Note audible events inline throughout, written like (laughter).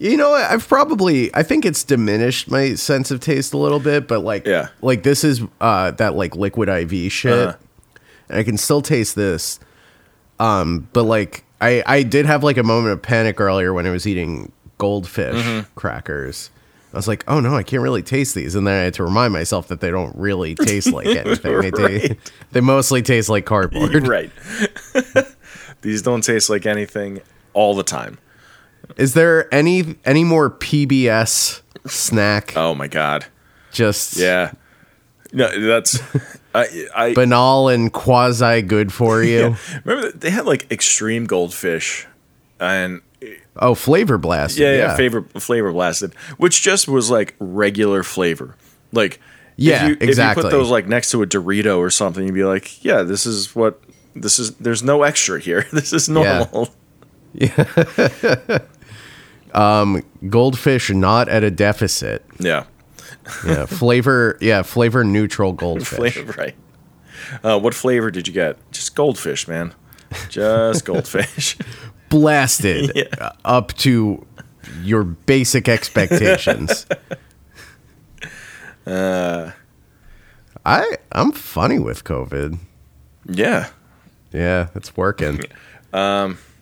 You know. I've probably I think it's diminished my sense of taste a little bit, but like Yeah. like this is uh that like liquid IV shit. Uh-huh. And I can still taste this. Um, but like I I did have like a moment of panic earlier when I was eating goldfish Mm-hmm. crackers. I was like, "Oh no, I can't really taste these." And then I had to remind myself that they don't really taste like (laughs) anything. They, ta- they mostly taste like cardboard. (laughs) right. (laughs) These don't taste like anything all the time. Is there any any more PBS snack? Oh my god. Just Yeah. No, that's I I banal and quasi good for (laughs) you. remember they had like extreme goldfish and Oh, flavor blast. yeah, yeah, flavor flavor blasted, which just was like regular flavor. Like Yeah, if you, If you put those like next to a Dorito or something, you'd be like, yeah, this is what this is. There's no extra here. (laughs) This is normal. (laughs) Goldfish not at a deficit. Yeah, Yeah, (laughs) flavor. Yeah, flavor neutral goldfish. flavor right. Uh, what flavor did you get? Just goldfish, man. Just goldfish. (laughs) Blasted (laughs) Yeah. up to your basic expectations. Uh. I I'm funny with COVID. yeah. Yeah, it's working.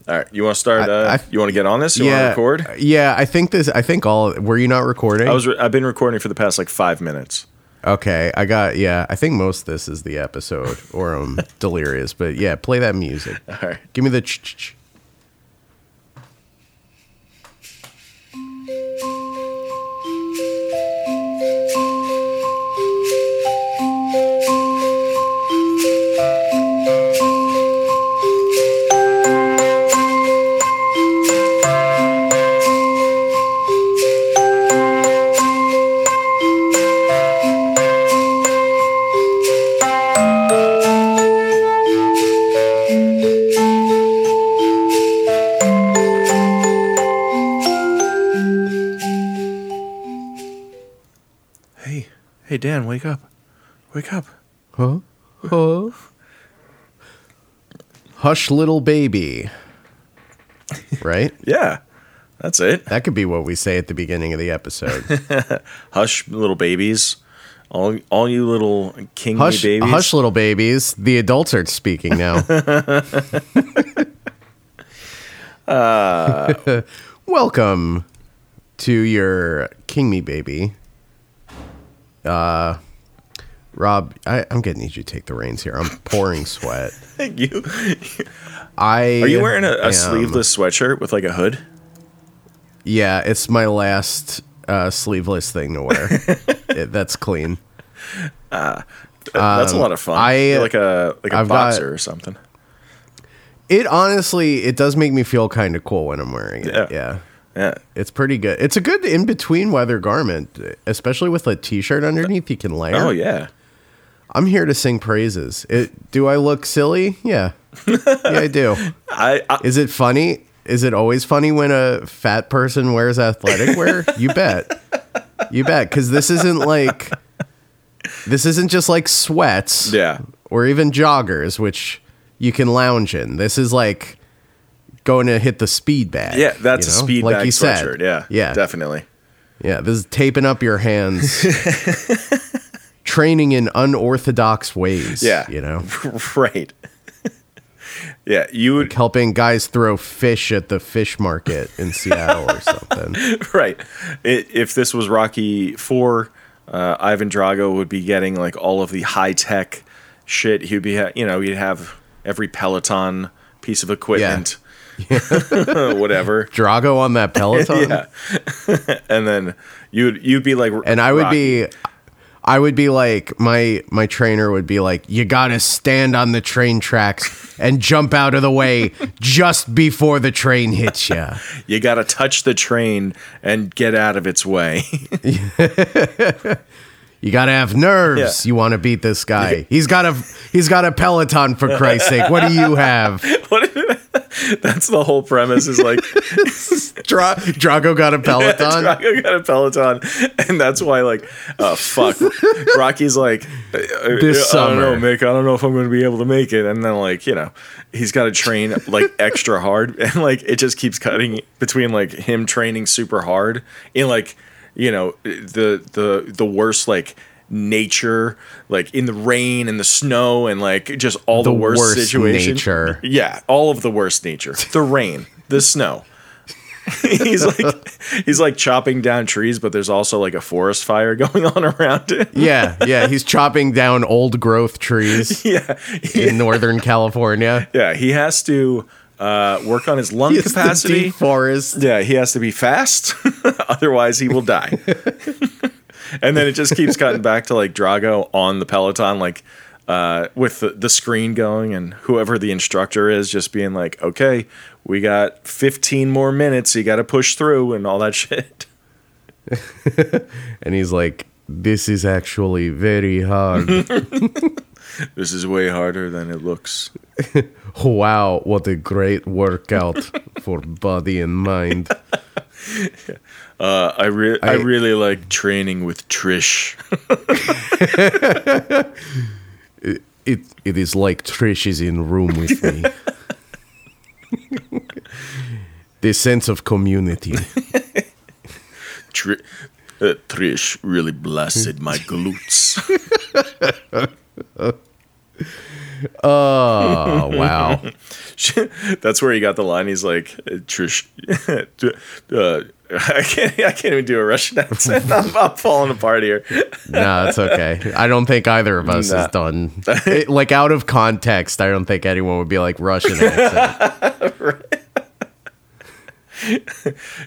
All right. You want to start? Uh, I- you want to get on this? You yeah, want to record? Yeah, I think this. I think all. Were you not recording? I was. Re- I've been recording for the past like five minutes. Okay, I got yeah. I think most of this is the episode, or I'm (laughs) delirious. But yeah, play that music. All right. Give me the. Ch- ch- Wake up! Huh? Huh? Hush, little baby. Right. (laughs) Yeah, that's it. That could be what we say at the beginning of the episode. (laughs) Hush, little babies. All, all you little king Hush, babies. hush, little babies. The adults are speaking now. Uh. (laughs) Welcome to your King Me Baby. Uh, Rob, I, I'm gonna need you to take the reins here. I'm pouring sweat. (laughs) Thank you I are you wearing a, a sleeveless sweatshirt with like a hood? Yeah, it's my last uh, sleeveless thing to wear. (laughs) It- that's clean. That's a lot of fun. Um, I- You're like a like a I've got- boxer or something. It honestly, it does make me feel kind of cool when I'm wearing it. Yeah. yeah. Yeah, It's pretty good. It's a good in between weather garment, especially with a t-shirt underneath you can layer. Oh yeah. I'm here to sing praises. It, do I look silly? Yeah. yeah, I do. (laughs) I, I Is it funny? Is it always funny when a fat person wears athletic wear? You bet. You bet cuz this isn't like this isn't just like sweats yeah. or even joggers which you can lounge in. This is like going to hit the speed bag. Yeah, that's you a speed like bag you sweatshirt. said. Yeah, Yeah. definitely. Yeah, this is taping up your hands. (laughs) training in unorthodox ways. Yeah, You know, (laughs) right. (laughs) yeah, you would helping guys throw fish at the fish market in Seattle or (laughs) something. right. I if this was Rocky Four, uh, Ivan Drago would be getting like all of the high tech shit. He'd be, ha- you know, he'd have every Peloton piece of equipment, whatever. Drago on that Peloton. Yeah, and then you'd you'd be like, And I would Rocky. be I would be like my my trainer would be like, you gotta stand on the train tracks and jump out of the way just before the train hits (laughs) you. you got to touch the train and get out of its way. (laughs) (laughs) You gotta have nerves. Yeah. You want to beat this guy. He's got a he's got a Peloton for Christ's sake. What do you (laughs) have? What? That's the whole premise. Is like (laughs) Dra- Drago got a (laughs) Peloton. Drago got a Peloton, and that's why like, uh, fuck. Rocky's like, This I don't know. Mick. I don't know if I'm to be able to make it. And then like, you know, he's got to train like extra hard, and like it just keeps cutting between like him training super hard in like, you know, the the the worst like nature like in the rain and the snow and like just all the, The worst, worst situation nature. yeah all of the worst nature the rain the snow (laughs) he's like he's like chopping down trees, but there's also like a forest fire (laughs) going on around it. Yeah, yeah. He's chopping down old growth trees (laughs) Yeah, in Northern California. yeah. He has to uh, work on his lung It's the capacity. deep forest. Yeah, he has to be fast, (laughs) otherwise he will die. (laughs) and then it just keeps cutting back to like Drago on the Peloton, like uh, with the, the screen going, and whoever the instructor is just being like, "Okay, we got 15 more minutes. You got to push through," and all that (laughs) shit. And he's like, This is actually very hard. This is way harder than it looks. (laughs) wow, what a great workout (laughs) for body and mind. (laughs) Uh, I re- I, I- really like training with Trish. It it is like Trish is in room with me. the sense of community. Tri- uh, Trish really blasted my glutes. Oh wow. (laughs) That's where he got the line. He's like, Trish, (laughs) uh, I can't, I can't even do a Russian accent. I'm, I'm falling apart here. No, it's okay. I don't think either of us Nah. has done (laughs) it, like out of context. I don't think anyone would be like Russian accent.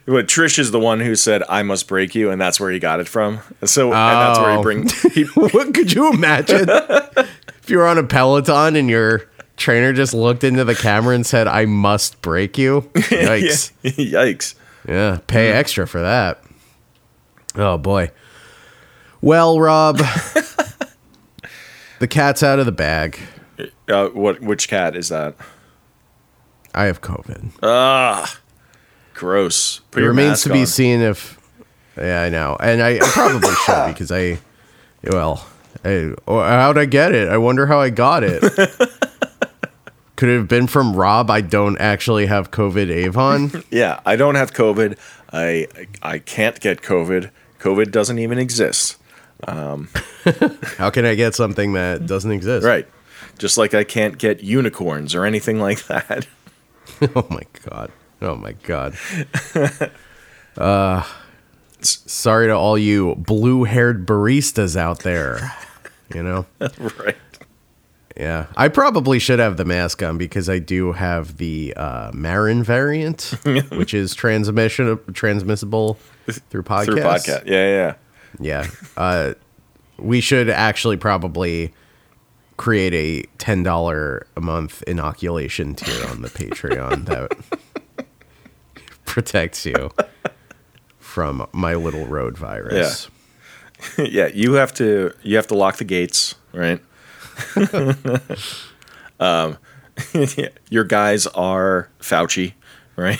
But Trish is the one who said, "I must break you," and that's where he got it from. So, and that's where he Oh. bring. He, what could you imagine if you were on a Peloton and your trainer just looked into the camera and said, "I must break you"? (laughs) Yikes! (laughs) Yikes! Yeah, pay extra for that. Oh boy. Well, Rob, (laughs) the cat's out of the bag. Uh, what? Which cat is that? I have COVID. Ah, gross. Put it remains to be on. seen if. Yeah, I know, and I, I probably should because I, well, Oh, how'd I get it? I wonder how I got it. (laughs) Could it have been from Rob? I don't actually have COVID Avon. (laughs) Yeah, I don't have COVID. I I can't get COVID. COVID doesn't even exist. (laughs) How can I get something that doesn't exist? Right. Just like I can't get unicorns or anything like that. Oh my god. Oh my god. Uh, sorry to all you blue-haired baristas out there. (laughs) You know. right. Yeah, I probably should have the mask on because I do have the uh, Marin variant, (laughs) which is transmission transmissible through podcast. Through podcast. Yeah, yeah. Yeah, uh, we should actually probably create a ten dollar a month inoculation tier on the Patreon that (laughs) protects you from my little road virus. Yeah. (laughs) yeah, you have to you have to lock the gates, right? (laughs) um (laughs) your guys are Fauci, right?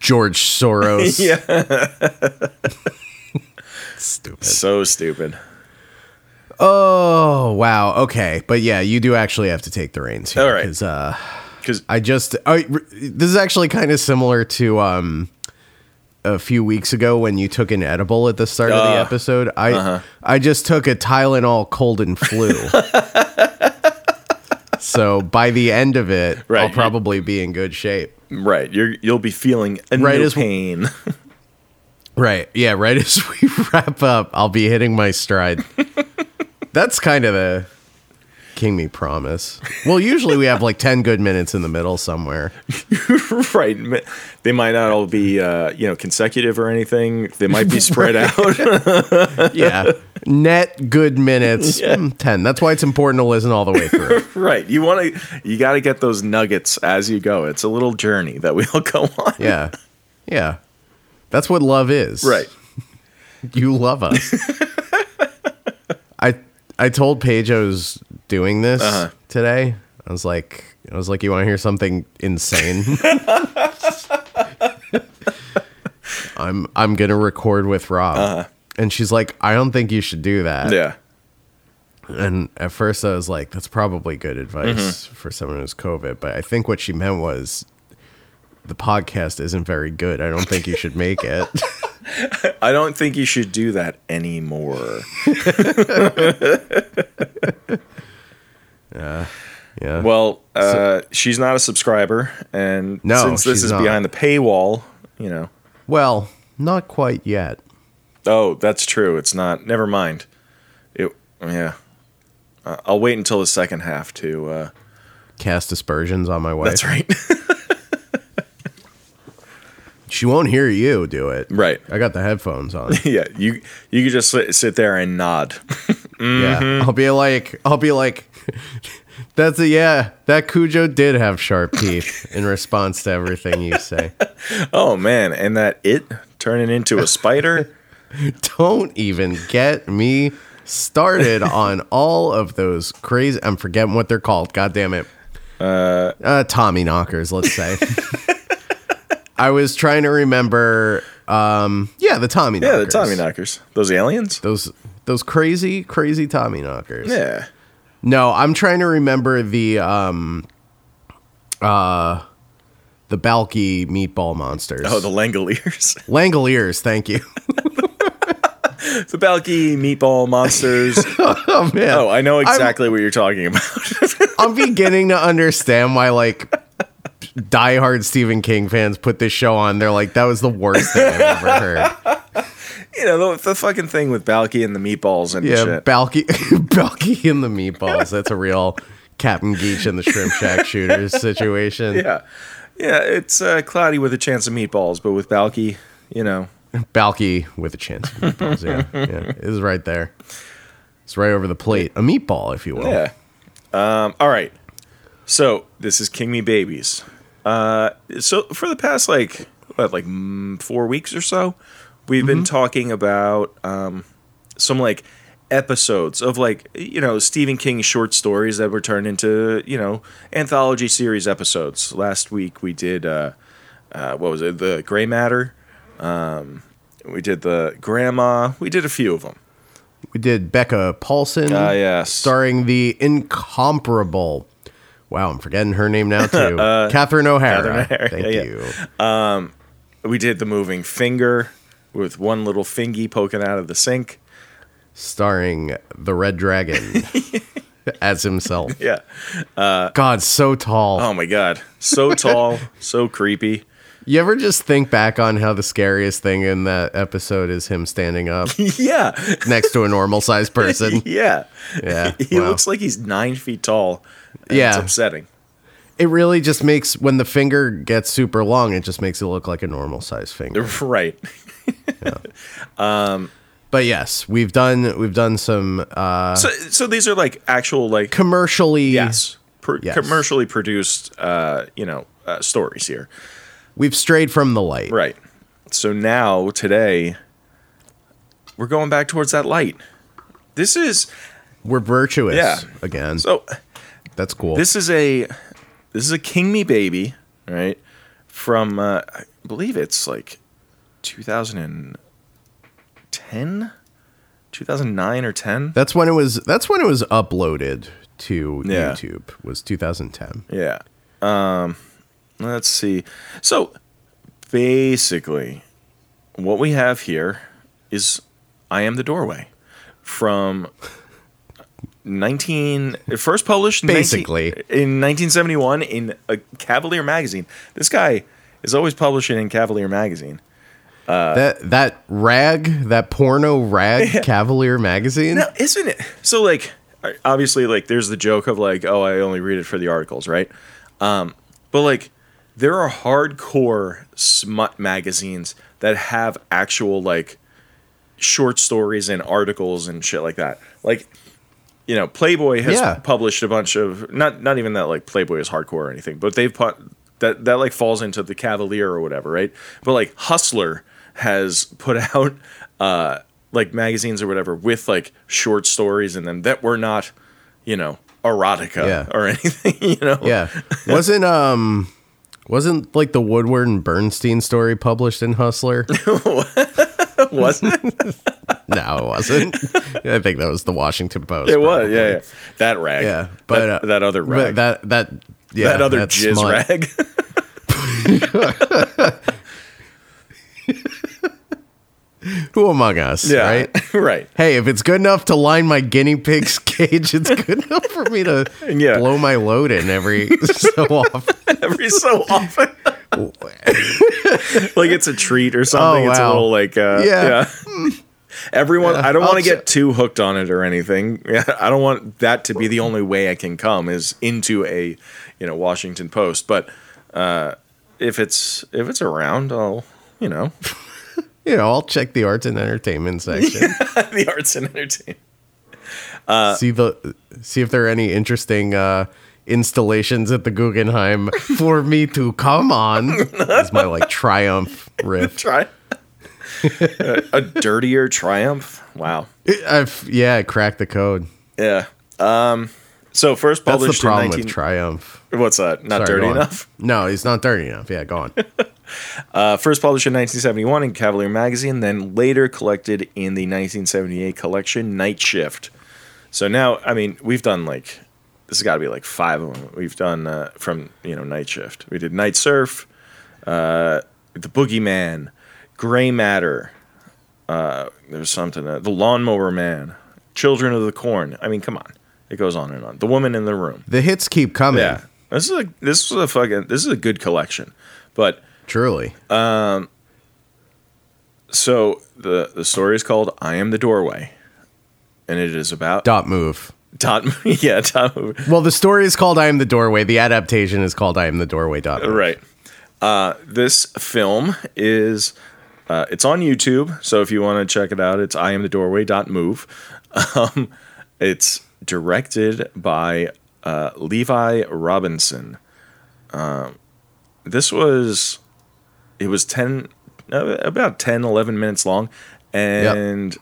George Soros. yeah. Stupid. So stupid. Oh wow. Okay, but yeah, you do actually have to take the reins here All right. uh, Cuz I just I, this is actually kind of similar to um a few weeks ago when you took an edible at the start of the Uh, episode. I uh-huh. I just took a Tylenol cold and flu. (laughs) so by the end of it, Right. I'll probably be in good shape. right, you're you'll be feeling a Right no as- pain. (laughs) Right. Yeah, right as we (laughs) wrap up, I'll be hitting my stride. That's kind of the King Me promise. Well, usually we have like 10 good minutes in the middle somewhere. (laughs) right. They might not all be uh, you know, consecutive or anything. They might be spread (laughs) out. (laughs) Yeah. Net good minutes, Yeah. mm, 10. That's why it's important to listen all the way through. right. You want to you got to get those nuggets as you go. It's a little journey that we all go on. Yeah. Yeah. That's what love is. Right. You love us. I I told Paige I was doing this Uh-huh. today. I was like I was like, you want to hear something insane? (laughs) I'm I'm gonna record with Rob. And she's like, I don't think you should do that. Uh-huh. Yeah. And at first I was like, that's probably good advice Mm-hmm. for someone who's COVID. But I think what she meant was the podcast isn't very good. I don't think you should make it. (laughs) I don't think you should do that anymore. (laughs) yeah. Well, uh, she's not a subscriber, and No, since this is not. behind the paywall, you know. well, not quite yet. Oh, that's true. It's not. Never mind. It. Yeah. Uh, I'll wait until the second half to. Uh, Cast aspersions on my wife. that's right. (laughs) She won't hear you do it. right. I got the headphones on. (laughs) Yeah. You. You could just sit, sit there and nod. (laughs) Yeah. I'll be like, I'll be like, (laughs) that's a, yeah, that Cujo did have sharp teeth in response to everything you say. oh man, and that it turning into a spider. Don't even get me started on all of those crazy, I'm forgetting what they're called. God damn it. Uh, Tommyknockers, let's say. I was trying to remember, um, yeah, the Tommyknockers. yeah, the Tommyknockers. Those aliens. Those, those crazy, crazy Tommyknockers. Yeah. No, I'm trying to remember the um uh the Balki meatball monsters. Oh, the Langoliers. (laughs) Langoliers, thank you. (laughs) the Balki meatball monsters. (laughs) oh man. Oh, I know exactly what you're talking about. I'm beginning to understand why like diehard Stephen King fans put this show on. They're like, that was the worst thing I've ever (laughs) heard. you know, the, the fucking thing with Balki and the meatballs and Yeah, shit. Balki (laughs) Balki and the meatballs. That's a real Captain Geech and the Shrimp Shack shooters (laughs) situation. yeah. Yeah, it's uh, cloudy with a chance of meatballs, but with Balki, you know. Balki with a chance of meatballs. Yeah, yeah, it is right there. It's right over the plate. A meatball, if you will. Yeah. Um, all right. So this is King Me Babies. Uh, so for the past like what, like mm, four weeks or so, we've been talking about um, some like episodes of like you know Stephen King short stories that were turned into you know anthology series episodes. Last week we did uh, uh, what was it? The Gray Matter. Um, we did the Grandma. We did a few of them. We did Becka Paulson. Ah, yes. Starring the incomparable. Wow, I'm forgetting her name now (laughs) too. Catherine O'Hara. Uh, Catherine O'Hara, Thank yeah, yeah. you. We did the moving finger with one little fingy poking out of the sink. Starring the Red Dragon (laughs) as himself. Yeah. God, so tall. Oh my god. So tall, (laughs) so creepy. You ever just think back on how the scariest thing in that episode is him standing up Yeah. next to a normal sized person? Yeah. Yeah, He wow. looks like he's nine feet tall. Yeah. It's upsetting. It really just makes when the finger gets super long, it just makes it look like a normal size finger. (laughs) Right. (laughs) But yes, we've done we've done some uh So so these are like actual like commercially yes, pr- Yes. commercially produced uh, you know, uh, stories here. we've strayed from the light. Right. So now today we're going back towards that light. This is We're virtuous Yeah. again. so That's cool. This is a this is a King Me Baby, right? From uh, I believe it's like 2010, 2009 or 10. that's when it was that's when it was uploaded to Yeah. YouTube was 2010. Yeah. Um, let's see. So basically, what we have here is "I Am the Doorway" from 19 first published in 19 Basically. in 1971 in a Cavalier magazine. This guy is always publishing in Cavalier magazine. Uh, that that rag, that porno rag (laughs) Cavalier magazine. Now, isn't it? So, like, obviously, like, there's the joke of like, oh, I only read it for the articles, right? Um, but like, there are hardcore smut magazines that have actual like short stories and articles and shit like that. Like, you know, Playboy has Yeah. published a bunch of not not even that like Playboy is hardcore or anything, but they've put that that like falls into the Cavalier or whatever, right? But like Hustler has put (laughs) out uh, like magazines or whatever with like short stories in them that were not, you know, erotica Yeah. or (laughs) anything. You know, Yeah. Wasn't um wasn't like the Woodward and Bernstein story published in Hustler? (laughs) wasn't it? No, it wasn't. I think that was the Washington Post. It was, yeah, yeah. That rag, Yeah, but that, uh, that other rag, that, that that yeah, other that jizz smut. rag. (laughs) Who among us, yeah, right? (laughs) right. Hey, if it's good enough to line my guinea pig's (laughs) cage, it's good enough for me to Yeah. blow my load in every so often. Every so often, like it's a treat or something. Oh, It's a little like, uh, Yeah. yeah. Everyone, I don't want to get too hooked on it or anything. (laughs) I don't want that to be the only way I can come is into a, you know, Washington Post. But uh, if it's if it's around, I'll, you know, (laughs) You know, I'll check the arts and entertainment section. (laughs) the arts and entertainment. see the see if there are any interesting uh installations at the Guggenheim for me to come on. Is my like triumph riff. Try a dirtier triumph. Wow. I've yeah, I cracked the code. Yeah. Um. So first That's the published problem in 19. with triumph. What's that? Not Sorry, dirty enough. No, he's not dirty enough. Yeah, go on. (laughs) Uh, first published in 1971 in Cavalier Magazine, then later collected in the 1978 collection Night Shift. So now, I mean, we've done like this has got to be like five of them. We've done uh, from you know Night Shift. We did Night Surf, uh, The Boogeyman, Gray Matter. Uh, there's something. Uh, the Lawnmower Man, Children of the Corn. I mean, come on, it goes on and on. The Woman in the Room. The hits keep coming. Yeah, this is a this is a fucking this is a good collection, but. Truly. Um So the the story is called "I Am the Doorway," and it is about Dot move. dot. (laughs) Yeah, dot movie. Well, the story is called I Am the Doorway. The adaptation is called I Am the Doorway. Dot move. Right. Uh, this film is uh, it's on YouTube, so if you want to check it out, it's I Am the Doorway. Dot move. (laughs) Um, it's directed by uh, Levi Robinson. Um, this was it was 10 uh, about 10 11 minutes long and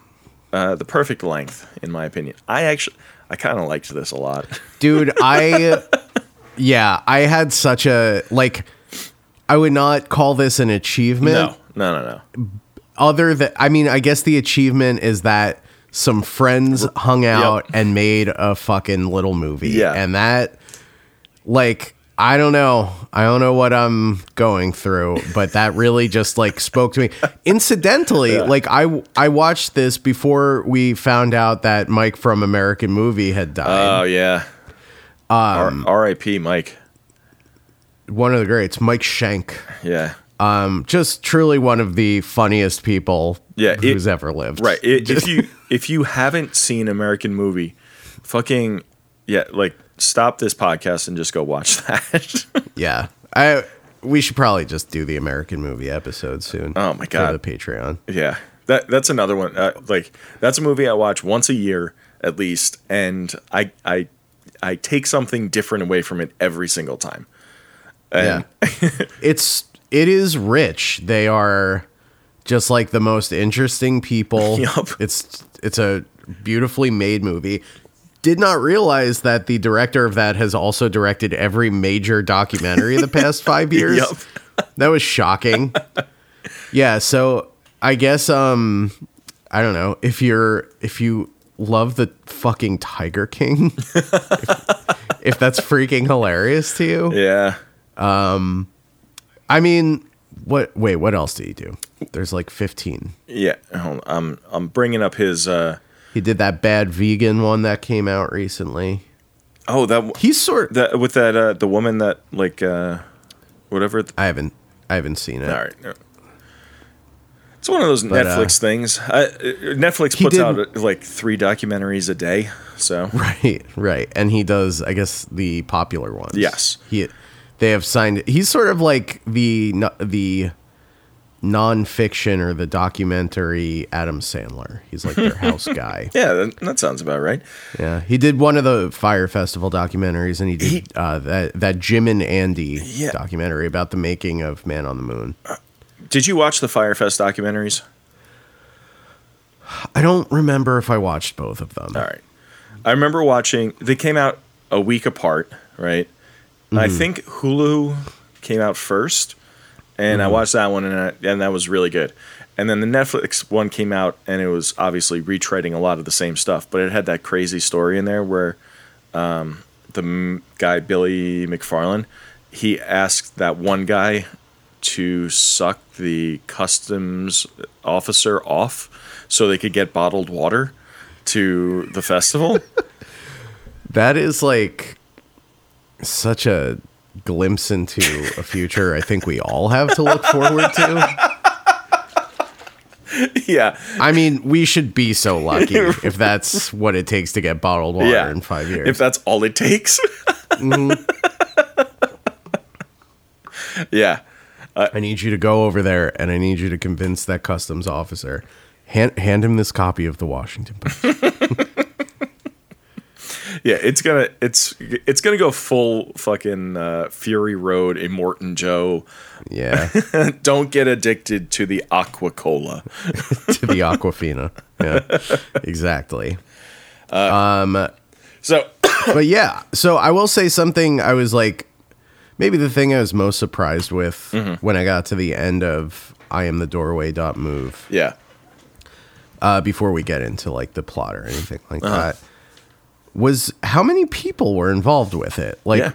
uh, the perfect length in my opinion i actually i kind of liked this a lot (laughs) Dude, I yeah, I had such a like I would not call this an achievement. no no no no Other than I mean, I guess the achievement is that some friends hung out and made a fucking little movie. Yeah. And that like I don't know. I don't know what I'm going through, but that really just like spoke to me. Incidentally, like I I watched this before we found out that Mike from American Movie had died. oh yeah um, R- rip mike one of the greats, Mike Schank. yeah Um, just truly one of the funniest people Yeah, it- who's ever lived. right I if (laughs) you if you haven't seen american movie fucking yeah like stop this podcast and just go watch (laughs) that Yeah. I we should probably just do the American movie episode soon. Oh my God. For the Patreon. Yeah, that that's another one. Uh, like that's a movie I watch once a year at least, and I I I take something different away from it every single time. And yeah. (laughs) it's it is rich. They are just like the most interesting people. (laughs) Yup. It's it's a beautifully made movie. Did not realize that the director of that has also directed every major documentary in the past (laughs) five years. Yup. That was shocking. (laughs) yeah, so I guess um I don't know if you're if you love the fucking Tiger King, if, if that's freaking hilarious to you. yeah, I mean, what? Wait, what else did he do? There's like 15. yeah. I'm I'm bringing up his. uh He did that bad vegan one that came out recently. Oh, that He's sort. that with that uh the woman that like uh whatever. I haven't. I haven't seen it. All right. It's one of those But, uh, Netflix things. I, uh, Netflix puts out uh, like three documentaries a day. So (laughs) Right, right. And he does, I guess, the popular ones. Yes. He, they have signed. He's sort of like the the nonfiction or the documentary Adam Sandler. He's like their house (laughs) guy. yeah, that, that sounds about right. Yeah, he did one of the Fire Festival documentaries, and he did He- uh, that that Jim and Andy Yeah. documentary about the making of Man on the Moon. Did you watch the Firefest documentaries? I don't remember if I watched both of them. All right. I remember watching. They came out a week apart, right? And I think Hulu came out first, and I watched that one, and I, and that was really good. And then the Netflix one came out, and it was obviously retreading a lot of the same stuff, but it had that crazy story in there where um, the m- guy Billy McFarland he asked that one guy to suck the customs officer off so they could get bottled water to the festival. (laughs) That is like such a glimpse into a future I think we all have to look forward to. (laughs) yeah. I mean, we should be so lucky (laughs) if that's what it takes to get bottled water Yeah. in five years. If that's all it takes. (laughs) Mm-hmm. yeah. I need you to go over there and I need you to convince that customs officer. Hand, hand him this copy of the Washington Post. Yeah, it's gonna it's it's gonna go full fucking uh, Fury Road, Immortan Joe. Yeah, (laughs) Don't get addicted to the Aqua Cola. (laughs) to the Aquafina. Yeah, exactly. Um, So (coughs) But yeah, so I will say something I was like, maybe the thing I was most surprised with Mm-hmm. when I got to the end of I am the doorway dot move yeah, uh, before we get into like the plot or anything like Uh-huh. that was how many people were involved with it. Like, yeah,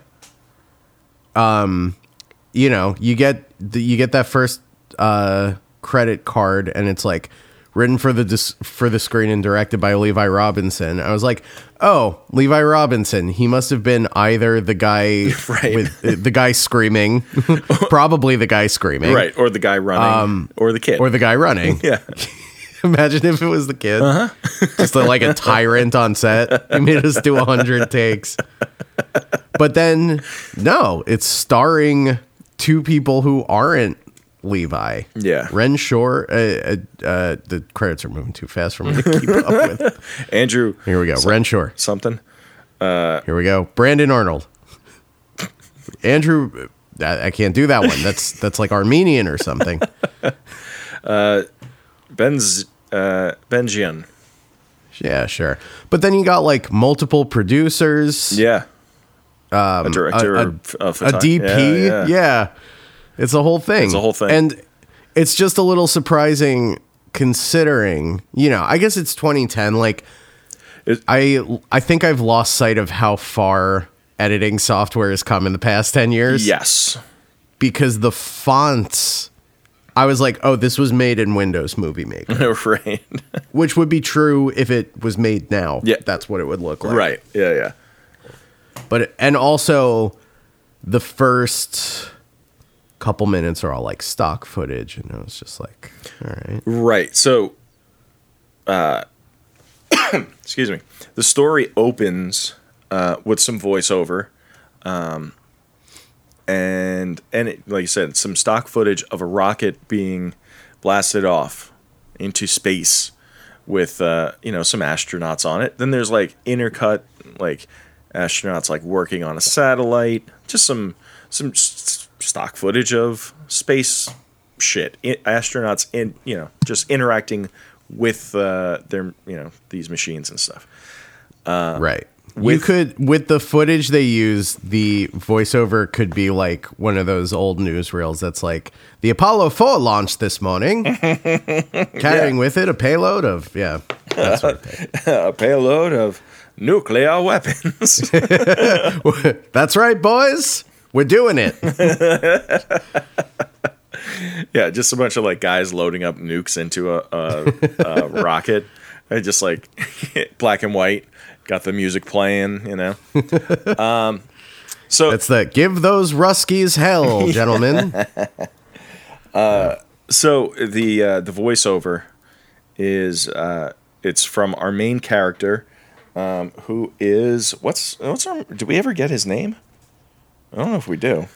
you know, you get the, you get that first uh, credit card, and it's like written for the dis- for the screen and directed by Levi Robinson. I was like, oh, Levi Robinson. He must have been either the guy (laughs) Right. with uh, the guy screaming, (laughs) probably the guy screaming, right. Or the guy running, or the kid, Um, or the guy running. (laughs) yeah, (laughs) Imagine if it was the kid, (laughs) just a, like a tyrant on set. He made us do a hundred takes, but then no, it's starring two people who aren't Levi. Yeah. Ren Shore. Uh, uh, uh, the credits are moving too fast for me to keep up (laughs) with. Andrew Here we go. Ren Shore. something. Here we go. Brandon Arnold. Andrew. I, I can't do that one. That's that's like Armenian or something. Ben's uh, Benjian. Yeah, sure. But then you got like multiple producers. Yeah, a director, a- a, a DP. Yeah, Yeah, yeah. It's a whole thing. It's a whole thing. And it's just a little surprising considering, you know, I guess it's 2010 like It- I I think I've lost sight of how far editing software has come in the past 10 years Yes. because the fonts I was like, "Oh, this was made in Windows Movie Maker," (laughs) right. which would be true if it was made now. Yeah. That's what it would look like. right. Yeah. Yeah. But and also the first couple minutes are all like stock footage and it was just like all right. Right. So, uh, (coughs) excuse me. The story opens uh, with some voiceover, um, and and it, like you said, some stock footage of a rocket being blasted off into space with uh, you know some astronauts on it. Then there's like intercut like astronauts like working on a satellite. Just some some stock footage of space shit. I- astronauts in you know just interacting with uh, their you know these machines and stuff. right. You could with the footage they use, the voiceover could be like one of those old newsreels that's like the Apollo 4 launched this morning, (laughs) carrying with it a payload of yeah. That sort of a payload of nuclear weapons. (laughs) (laughs) That's right, boys. We're doing it. yeah, just a bunch of like guys loading up nukes into a, a, a rocket. And just like (laughs) black and white, got the music playing, you know. (laughs) Um, so It's the give those Ruskies hell, (laughs) gentlemen. so the uh, the voiceover is uh, it's from our main character, um, who is what's what's our do we ever get his name? I don't know if we do.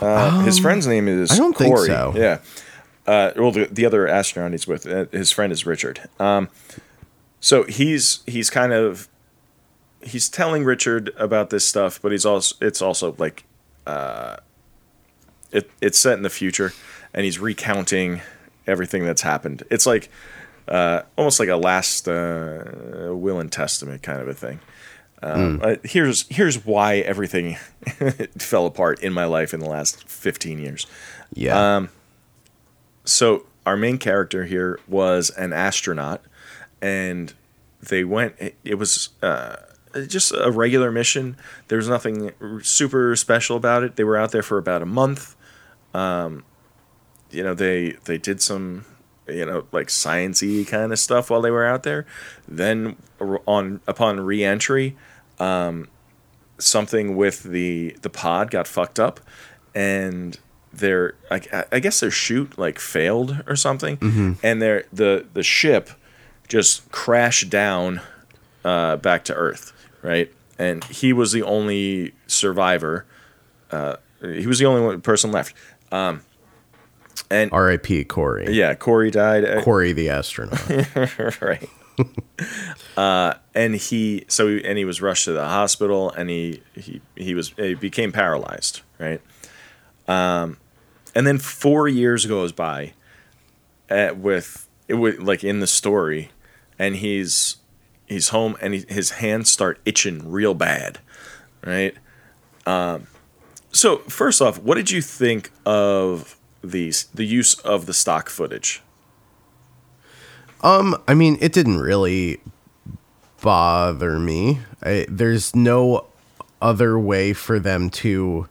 Uh, his friend's name is Um, I don't think so. Yeah. Uh, well, the, the other astronaut he's with, uh, his friend is Richard. Um, so he's he's kind of he's telling Richard about this stuff, but he's also it's also like uh, it it's set in the future, and he's recounting everything that's happened. It's like uh, almost like a last uh, will and testament kind of a thing. Um, uh, here's here's why everything (laughs) fell apart in my life in the last 15 years. Yeah. So our main character here was an astronaut, and they went. It, it was uh, just a regular mission. There was nothing super special about it. They were out there for about a month. Um, you know, they they did some you know like sciency kind of stuff while they were out there. Then on upon re-entry, um, something with the the pod got fucked up, and their I, I guess their shoot like failed or something, and their the the ship just crashed down uh, back to Earth, right? And he was the only survivor. Uh, he was the only one person left. Um, and R.I.P. Corey. yeah, Corey died. Uh, Corey the astronaut. (laughs) right. (laughs) uh, and he so and he was rushed to the hospital, and he he he was he became paralyzed, right? Um, and then four years goes by, at, with it like in the story, and he's he's home, and he, his hands start itching real bad, right? Um, so first off, what did you think of these the use of the stock footage? Um, I mean, it didn't really bother me. I, there's no other way for them to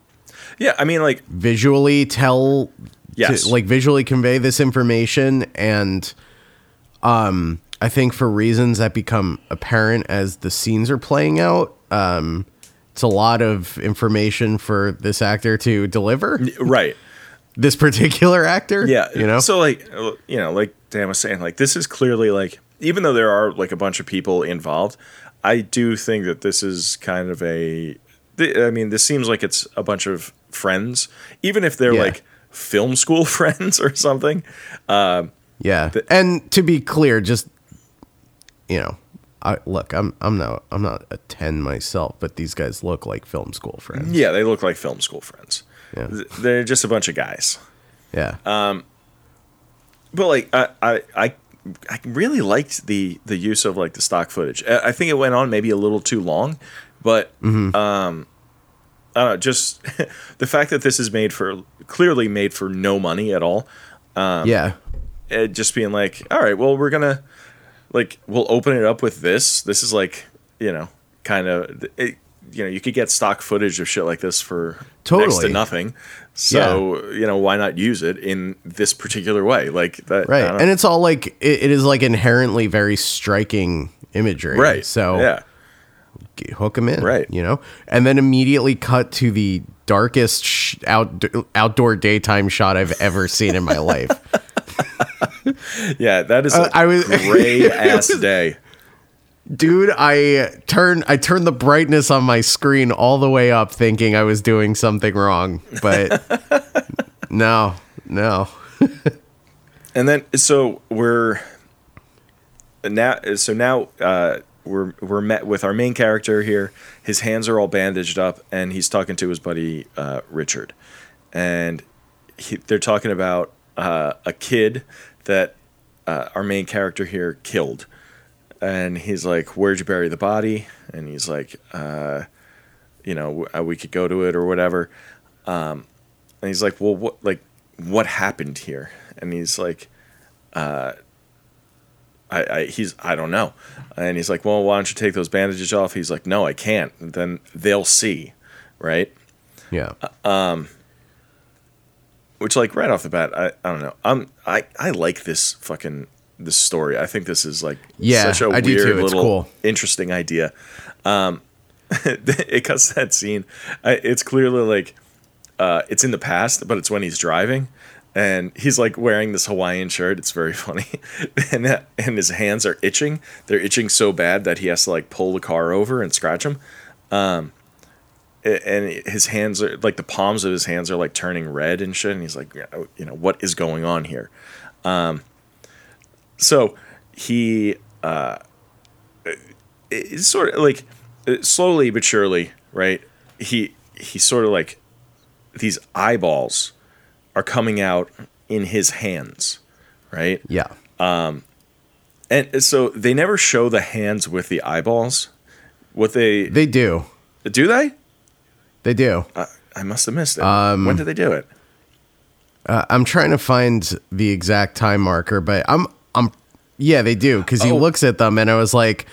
Yeah, I mean, like visually tell, Yes. to, like visually convey this information, and um, I think for reasons that become apparent as the scenes are playing out, um, it's a lot of information for this actor to deliver. right. (laughs) This particular actor, Yeah, you know, So like, uh, you know, like Dan was saying, like this is clearly like, even though there are like a bunch of people involved, I do think that this is kind of a I mean, this seems like it's a bunch of friends, even if they're Yeah. like film school (laughs) friends or something. Yeah, and to be clear, just you know, I look, I'm I'm not I'm not a ten myself, but these guys look like film school friends. Yeah, they look like film school friends. Yeah. They're just a bunch of guys. Yeah, Um, but like I, I I I really liked the the use of like the stock footage. I I think it went on maybe a little too long, but um, I don't know. Just (laughs) the fact that this is made for clearly made for no money at all. Um, yeah, It just being like, all right, well, we're gonna like we'll open it up with this. This is like you know kind of it, you know you could get stock footage of shit like this for next to Totally. nothing. So you know why not use it in this particular way? Like that, right. And it's all like it, it is like inherently very striking imagery. right. So yeah. Hook them in. Right. You know, and then immediately cut to the darkest sh- out outdoor daytime shot I've ever seen in my life. (laughs) Yeah, that is a Uh, I was- (laughs) gray ass day. Dude, I turned I turned the brightness on my screen all the way up thinking I was doing something wrong, but (laughs) no, no. And then so we're now so now uh, we're we're met with our main character here. His hands are all bandaged up, and he's talking to his buddy uh, Richard, and he, they're talking about uh, a kid that uh, our main character here killed. And he's like, "Where'd you bury the body?" And he's like, uh, "You know, uh, we could go to it or whatever." Um, and he's like, "Well, what like what happened here?" And he's like, uh, I, I he's I don't know. And he's like, "Well, why don't you take those bandages off?" He's like, "No, I can't. Then they'll see." Right? Yeah. Um which like right off the bat, I, I don't know. I'm I I like this fucking this story. I think this is like Yeah, such a I weird. Little cool. interesting idea. Um (laughs) it cuts that scene. I, it's clearly like uh it's in the past, but it's when he's driving and he's like wearing this Hawaiian shirt. It's very (laughs) funny. and that, and his hands are itching. They're itching so bad that he has to like pull the car over and scratch them. Um and his hands are like the palms of his hands are like turning red and shit and he's like you know what is going on here um so he uh it's sort of like uh, slowly but surely right he he's sort of like these eyeballs are coming out in his hands, right? Yeah. Um, and so they never show the hands with the eyeballs. What they, They do. do they? They do. I, I must have missed it. Um, when did they do it? Uh, I'm trying to find the exact time marker, but I'm I'm yeah, they do cuz he Oh. looks at them and I was like,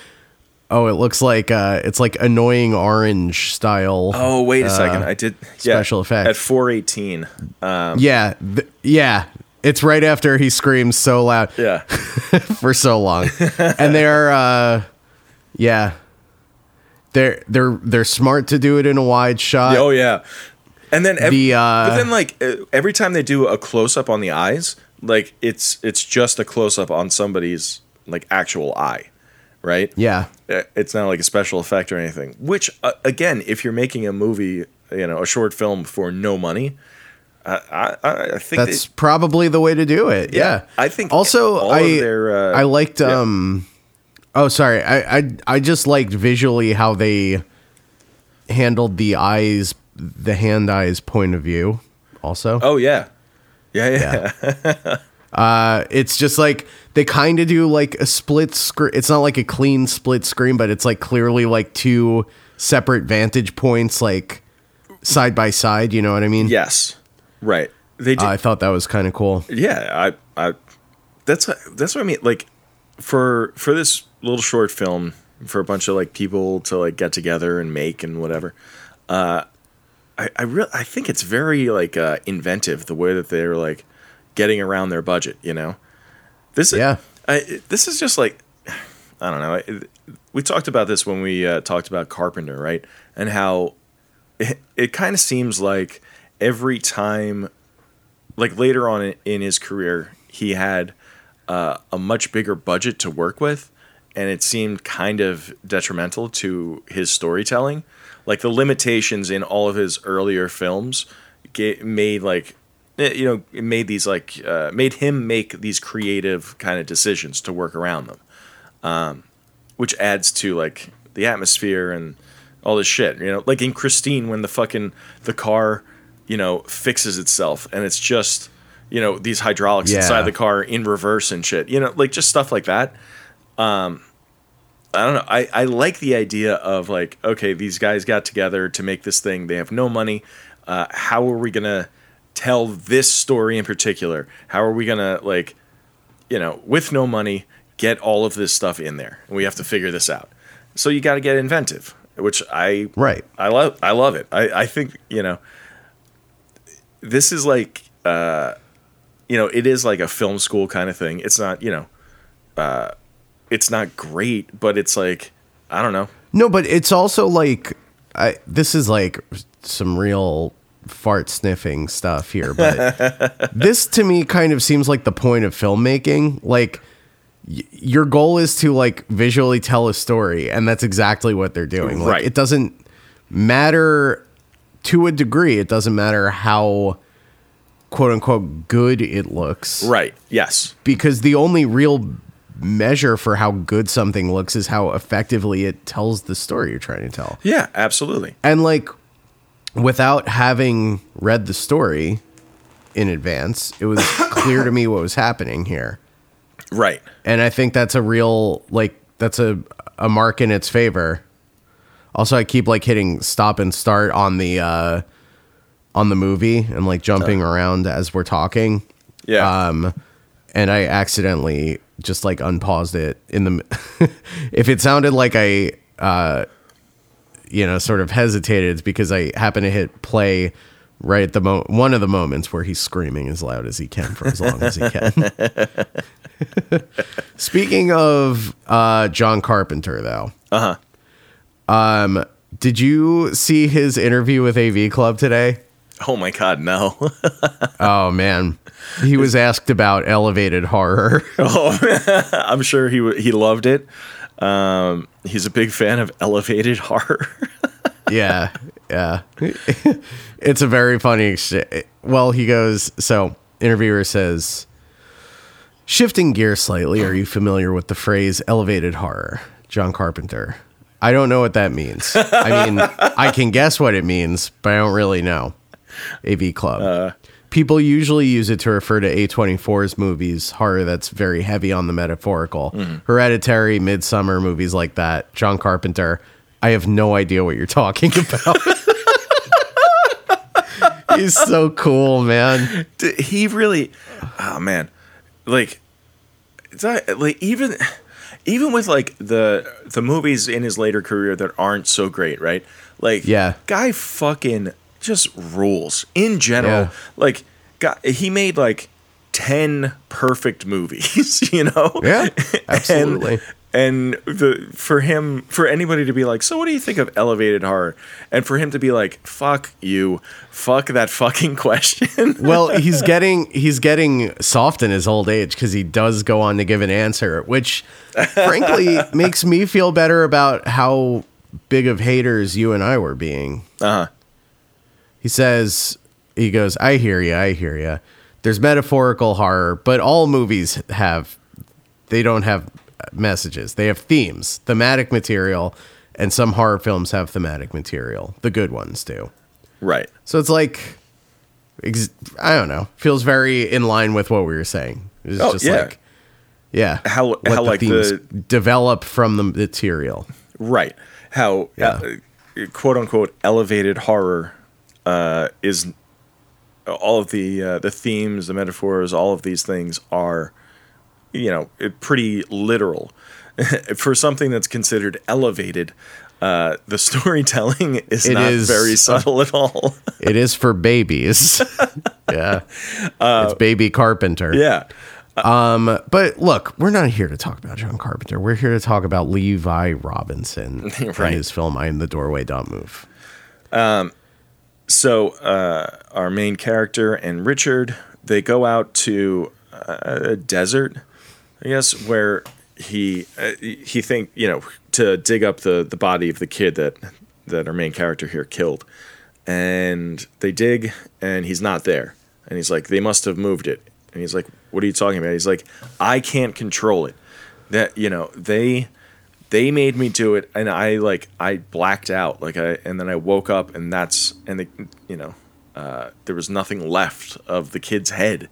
"Oh, it looks like uh it's like annoying orange style." Oh, wait a second. I did yeah, special effect. at 418. Um, Yeah, th- yeah. It's right after he screams so loud yeah. (laughs) for so long. and they're uh yeah. They're they're they're smart to do it in a wide shot. oh yeah. And then every, The, uh, but then like uh, every time they do a close up on the eyes, like it's it's just a close up on somebody's like actual eye, right? Yeah. Uh, It's not like a special effect or anything. Which uh, again, if you're making a movie, you know, a short film for no money, I I, I think That's they- probably the way to do it. Yeah. Yeah, I think also all of I their, uh, I liked yeah. um oh sorry. I, I I just liked visually how they handled the eyes the hand eyes point of view also. oh yeah, yeah, yeah, (laughs) Uh it's just like they kind of do like a split screen. It's not like a clean split screen, but it's like clearly like two separate vantage points like side by side, you know what I mean? yes, right. They did, Uh, I thought that was kind of cool. yeah i i that's that's what i mean like for for this little short film for a bunch of like people to like get together and make and whatever uh i i really i think it's very like uh inventive the way that they're like getting around their budget you know this Yeah. I, this is just like i don't know we talked about this when we uh, talked about carpenter right and how it, it kind of seems like every time like later on in, in his career, he had uh, a much bigger budget to work with, and it seemed kind of detrimental to his storytelling. Like the limitations in all of his earlier films ga- made like you know it made these like uh, made him make these creative kind of decisions to work around them, um, which adds to like the atmosphere and all this shit. You know, like in Christine when the fucking the car you know fixes itself and it's just you know these hydraulics Yeah. inside the car in reverse and shit. You know, like just stuff like that. Um, I don't know. I, I like the idea of like, okay, these guys got together to make this thing. They have no money. Uh, how are we gonna tell this story in particular? How are we gonna like, you know, with no money, get all of this stuff in there? And we have to figure this out. So you got to get inventive, which I Right. I love I love it. I, I think, you know, this is like uh you know, it is like a film school kind of thing. It's not, you know, uh it's not great, but it's like I don't know. No, but it's also like I this is like some real fart sniffing stuff here, but (laughs) this to me kind of seems like the point of filmmaking. Like y- your goal is to like visually tell a story, and that's exactly what they're doing. Like Right. it doesn't matter to a degree. It doesn't matter how quote unquote good it looks Right. Yes. because the only real measure for how good something looks is how effectively it tells the story you're trying to tell. Yeah, absolutely. And like without having read the story in advance, it was (coughs) clear to me what was happening here. Right. And I think that's a real like that's a a mark in its favor. Also, I keep like hitting stop and start on the uh on the movie and like jumping around as we're talking Yeah. um and i accidentally just like unpaused it in the (laughs) if it sounded like i uh you know sort of hesitated it's because i happened to hit play right at the mo- one of the moments where he's screaming as loud as he can for as long as he can (laughs) speaking of uh john carpenter though uh-huh. um did you see his interview with av club today Oh my god, no. (laughs) oh man he was asked about elevated horror oh, (laughs) I'm sure he w- he loved it. Um, he's a big fan of elevated (laughs) horror. yeah, yeah. (laughs) it's a very funny. Well, he goes. So, interviewer says, shifting gear slightly. Are you familiar with the phrase "elevated horror"? John Carpenter. I don't know what that means. I mean, (laughs) I can guess what it means, but I don't really know. AV Club. People usually use it to refer to A24's movies, horror that's very heavy on the metaphorical. Mm-hmm. Hereditary, Midsommar, movies like that. John Carpenter. I have no idea what you're talking (laughs) about. (laughs) He's so cool, man. He really oh man like it's not, like even even with like the the movies in his later career that aren't so great right like Yeah. guy fucking just rules in general Yeah. like guy, he made like 10 perfect movies (laughs) you know Yeah, (laughs) And- absolutely. and the for him for anybody to be like so what do you think of elevated horror and for him to be like fuck you fuck that fucking (laughs) question well, he's getting he's getting soft in his old age because he does go on to give an answer, which frankly makes me feel better about how big of haters you and I were being. uh-huh He says, he goes, I hear you, I hear you. There's metaphorical horror, but all movies have, they don't have messages. They have themes, thematic material, and some horror films have thematic material. The good ones do. right So it's like, ex- I don't know, feels very in line with what we were saying. It's Oh, just yeah. like, yeah, How- what how, like, the- develop from the material. Right. How Yeah. uh, quote unquote elevated horror uh, is all of the uh, the themes, the metaphors, all of these things are you know pretty literal (laughs) for something that's considered elevated. Uh, the (laughs) storytelling is It not is- very subtle at all. (laughs) It is for babies. yeah, it's baby carpenter. Uh, yeah. Um, but look, we're not here to talk about John Carpenter. We're here to talk about Levi Robinson Right. and his film "I Am the Doorway." Don't move. So uh, our main character and Richard they go out to a desert, I guess, where he uh, he think you know to dig up the the body of the kid that that our main character here killed, and they dig and he's not there, and he's like they must have moved it, and he's like what are you talking about? He's like I can't control it, that you know they they made me do it and i like i blacked out. Like i and then i woke up and that's and the you know uh, there was nothing left of the kid's head.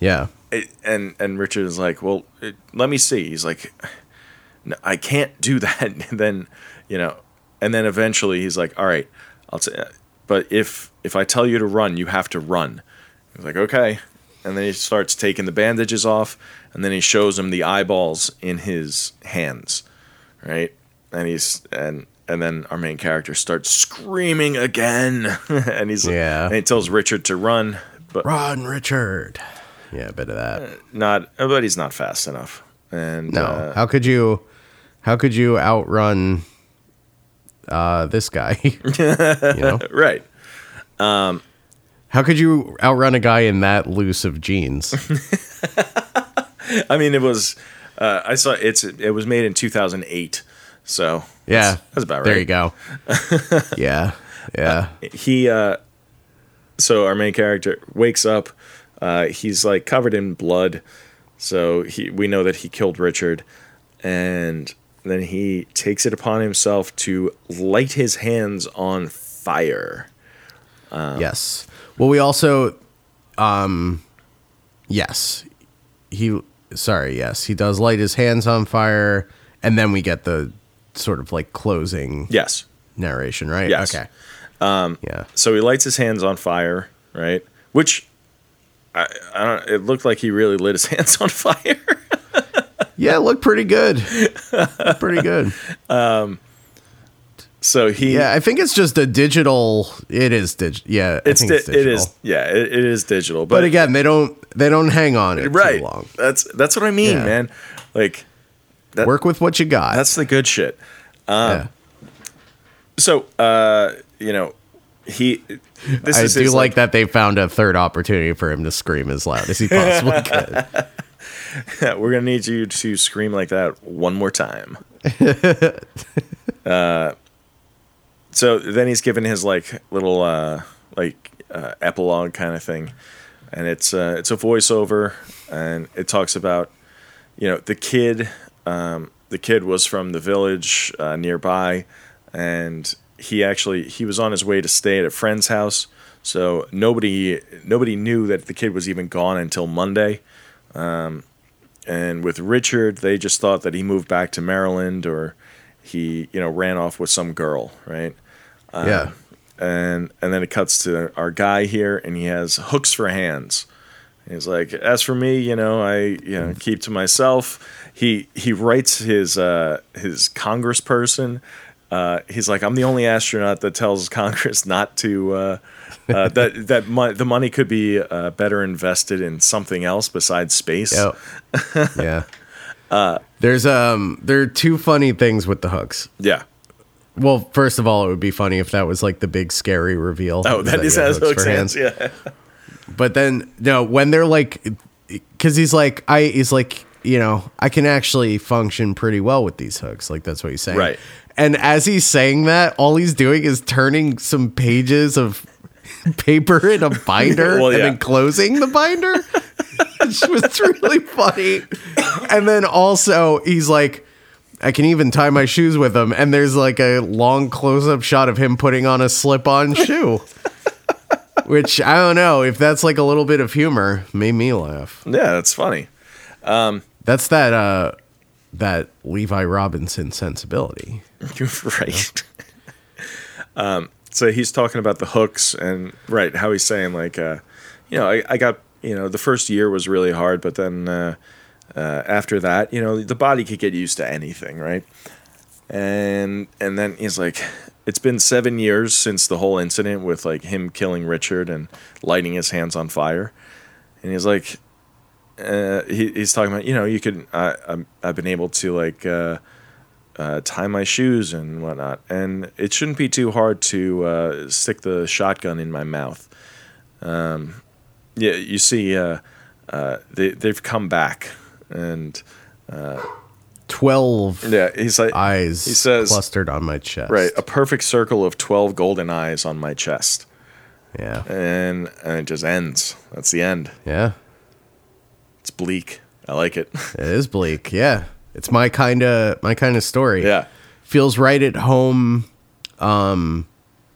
Yeah, it, and and richard is like well it, let me see. He's like no, i can't do (laughs) that. And then you know and then eventually he's like all right i'll say but if if i tell you to run you have to run. He's like okay. And then he starts taking the bandages off and then he shows him the eyeballs in his hands right and he's and and then our main character starts screaming again (laughs) and he's Yeah. and he tells richard to run but Run, Richard. Yeah, a bit of that. not but he's not fast enough and No, uh, how could you? How could you outrun uh, this guy? (laughs) you know, (laughs) right Um, how could you outrun a guy in that loose of jeans? (laughs) i mean it was uh, i saw it's it was made in 2008 so Yeah, that's, that's about right There you go. (laughs) yeah, yeah. he uh so our main character wakes up uh he's like covered in blood so he we know that he killed richard and then he takes it upon himself to light his hands on fire yes. Well, we also, um, yes, he. Sorry, yes, he does light his hands on fire, and then we get the sort of like closing yes narration, right? Yes. Okay. Um. Yeah. so he lights his hands on fire right which I, I don't it looked like he really lit his (laughs) hands on fire Yeah, it looked pretty good. Looked (laughs) pretty good. So he Yeah, I think it's just a digital. It is digital. Yeah, I it's, think di- it's digital. it is yeah it, it is digital But again, they don't they don't hang on it right too long. that's that's what i mean Yeah. man like that- Work with what you got. that's the good shit yeah. so uh you know he this I is do his, like that they found a third opportunity for him to scream as loud as he possibly (laughs) could. (laughs) we're gonna need you to scream like that one more time (laughs) uh so then he's given his like little uh like uh, epilogue kind of thing and it's uh it's a voiceover and it talks about you know the kid um the kid was from the village uh, nearby and he actually he was on his way to stay at a friend's house So nobody nobody knew that the kid was even gone until Monday. Um, and with Richard, they just thought that he moved back to Maryland or he you know ran off with some girl, right? Yeah. and and then it cuts to our guy here and he has hooks for hands he's like as for me you know i you know keep to myself he he writes his uh his congressperson uh, he's like, I'm the only astronaut that tells (laughs) Congress not to uh, uh, (laughs) that that mo- the money could be uh, better invested in something else besides space. Yep. (laughs) yeah. There's um there are two funny things with the hooks. Yeah. Well, first of all, it would be funny if that was like the big scary reveal. Oh, that is has hooks for hands. Yeah. But then no, when they're like, because he's like, I he's like, you know, I can actually function pretty well with these hooks. Like that's what he's saying. Right. And as he's saying that, all he's doing is turning some pages of paper in a binder (laughs) Well, and yeah. then closing the binder. (laughs) Which was really funny. And then also he's like, I can even tie my shoes with them. And there's like a long close up shot of him putting on a slip on (laughs) shoe. Which I don't know if that's like a little bit of humor made me laugh. Yeah, that's funny. That's that uh that Levi Robinson sensibility. (laughs) You're right. (laughs) um, so he's talking about the hooks and right how he's saying like, uh, you know, I, I got you know the first year was really hard, but then uh, uh, after that, you know, the body could get used to anything, right? And and then he's like, it's been seven years since the whole incident with like him killing Richard and lighting his hands on fire, and he's like, uh, he, he's talking about you know you could I I'm, I've been able to like. Uh, uh, tie my shoes and whatnot. And it shouldn't be too hard to uh, stick the shotgun in my mouth. Um, yeah, you see, uh, uh, they they've come back, and Twelve yeah, he's like eyes He says clustered on my chest. right a perfect circle of twelve golden eyes on my chest, Yeah. and and it just ends. That's the end. Yeah. It's bleak. I like it. (laughs) It is bleak. Yeah. It's my kind of my kind of story. yeah, Feels right at home. Um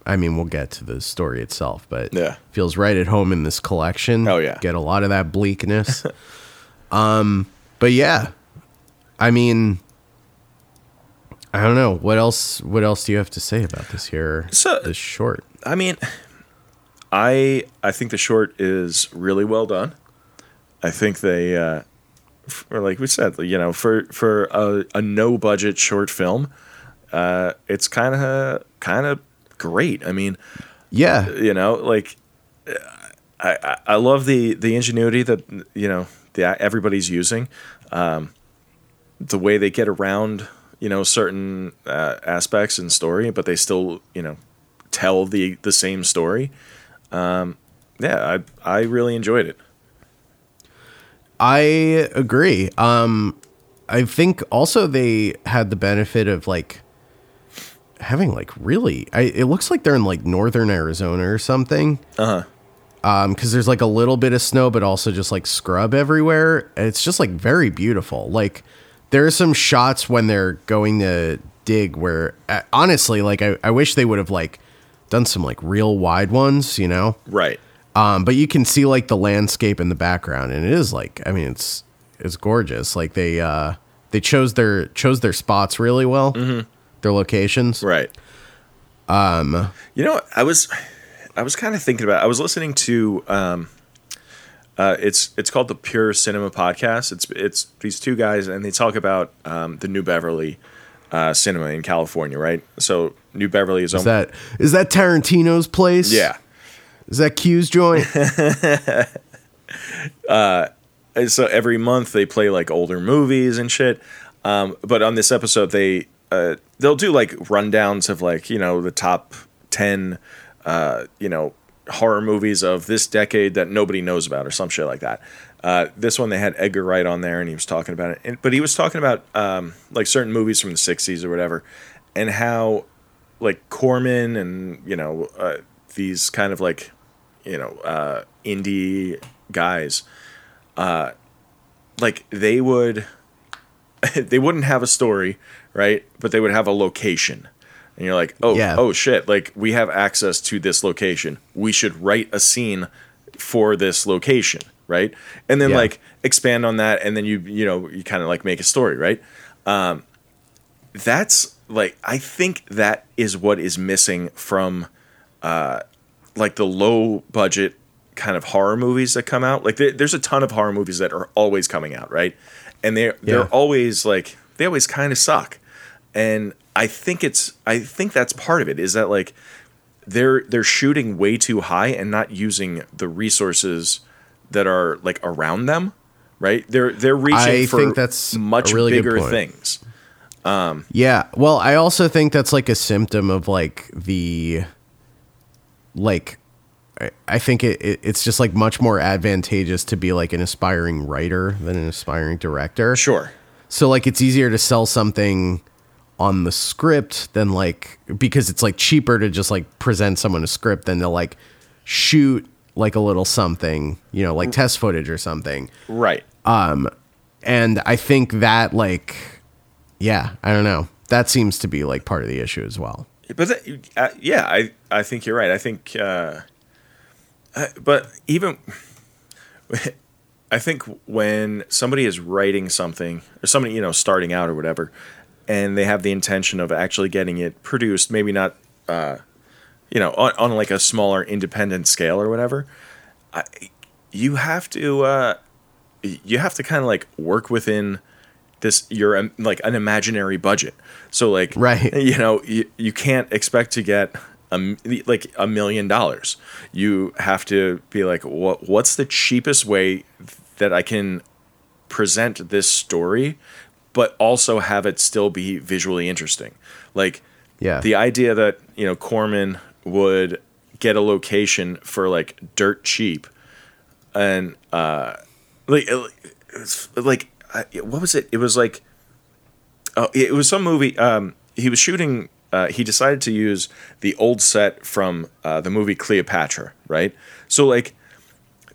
I mean, we'll get to the story itself, but Yeah. feels right at home in this collection. Oh, yeah. Get a lot of that bleakness. (laughs) um but yeah. I mean I don't know. What else what else do you have to say about this here? So- this short. I mean, I I think the short is really well done. I think they, uh, for, like we said, you know, for for a, a no budget short film, uh, it's kind of kind of great. I mean, Yeah. you know, like I, I I love the the ingenuity that you know the everybody's using, um, the way they get around you know certain uh, aspects and story, but they still you know tell the the same story. Um, yeah, I I really enjoyed it. I agree. Um, I think also they had the benefit of like having like really. I, it looks like they're in like northern Arizona or something. Uh huh. Um, because there's like a little bit of snow, but also just like scrub everywhere. It's just like very beautiful. Like there are some shots when they're going to dig where uh, honestly, like I, I wish they would have like done some like real wide ones, you know. Right. Um, but you can see like the landscape in the background, and it is like I mean it's it's gorgeous. Like they uh they chose their chose their spots really well, their locations. Right. Um, you know, I was, I was kind of thinking about. I was listening to, um, uh, it's it's called the Pure Cinema Podcast. It's it's these two guys, and they talk about um, the New Beverly uh, cinema in California, right? So New Beverly is, Is that is that Tarantino's place? yeah. Is that Q's joint? (laughs) And so every month they play like older movies and shit. Um, but on this episode, they uh, they'll do like rundowns of like you know the top ten uh, you know horror movies of this decade that nobody knows about or some shit like that. Uh, this one they had Edgar Wright on there and he was talking about it, and, but he was talking about um, like certain movies from the '60s or whatever, and how like Corman and you know uh, these kind of like you know uh, indie guys like they would (laughs) they wouldn't have a story right? But they would have a location and you're like, oh, Yeah. oh shit, like we have access to this location. We should write a scene for this location, right? And then Yeah. like expand on that, and then you you know you kind of like make a story, right? Um, that's like I think that is what is missing from uh, like the low budget kind of horror movies that come out. Like there, there's a ton of horror movies that are always coming out, right? And they're they're Yeah. always like they always kind of suck. And I think it's I think that's part of it is that like they're they're shooting way too high and not using the resources that are like around them, right? They're they're reaching I for think that's much really bigger things. Yeah. Well, I also think that's like a symptom of like the like I- I think it, it it's just like much more advantageous to be like an aspiring writer than an aspiring director. Sure. So like it's easier to sell something on the script than like because it's like cheaper to just like present someone a script than to like shoot like a little something, you know, like test footage or something. Right. Um and I think that like yeah, I don't know. That seems to be like part of the issue as well. But that, uh, yeah, I I think you're right. I think, uh, uh, but even (laughs) I think when somebody is writing something or somebody you know starting out or whatever, and they have the intention of actually getting it produced, maybe not, uh, you know, on, on like a smaller independent scale or whatever, I, you have to uh, you have to kind of like work within this your um, like an imaginary budget. So like Right. (laughs) you know you, you can't expect to get a, like a million dollars. You have to be like what what's the cheapest way that I can present this story but also have it still be visually interesting. Like Yeah. the idea that, you know, Corman would get a location for like dirt cheap and uh like it's like what was it? It was like oh, it was some movie um he was shooting uh, he decided to use the old set from uh, the movie Cleopatra, right? So like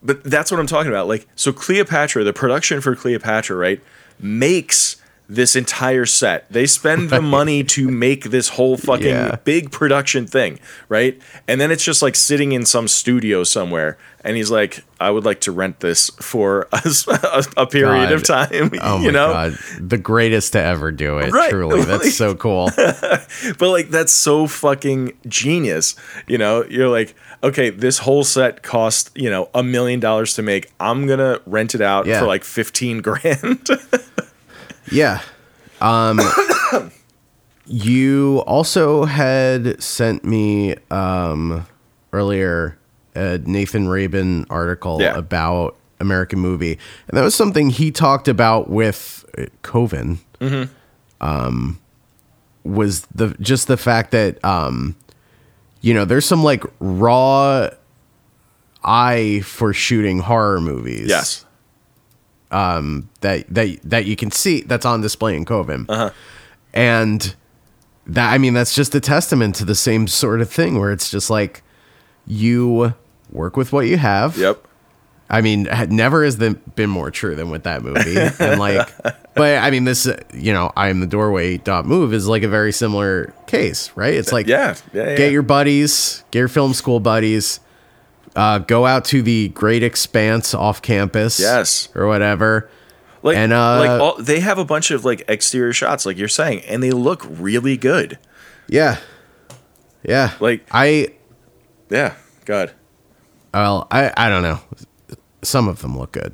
but that's what I'm talking about. Like, so Cleopatra, the production for Cleopatra, right, makes this entire set. They spend the money to make this whole fucking Yeah. big production thing, right? And then it's just like sitting in some studio somewhere, and he's like, "I would like to rent this for a, a, a period of time." Oh (laughs) my you know, god, the greatest to ever do it. Right. Truly, (laughs) that's so cool. (laughs) but like that's so fucking genius. You know, you're like, okay, this whole set cost you know a million dollars to make. I'm gonna rent it out Yeah. for like fifteen grand. Yeah. Um, (coughs) you also had sent me um, earlier a Nathan Rabin article Yeah. about American movie, and that was something he talked about with uh, Coven. Um, was the just the fact that um, you know there's some like raw eye for shooting horror movies yes. That that that you can see that's on display in Coven. Uh-huh. And that I mean that's just a testament to the same sort of thing where it's just like you work with what you have. Yep. I mean, never has been been more true than with that movie. (laughs) and like, but I mean, this, you know, I am the doorway dot move is like a very similar case, right? It's like, Yeah. Yeah. yeah. get your buddies, get your film school buddies, uh, go out to the great expanse off campus, Yes. or whatever. like and, uh, like all, they have a bunch of like exterior shots, like you're saying, and they look really good. Yeah, yeah. Like- I, Yeah. God. well, I, I don't know. Some of them look good.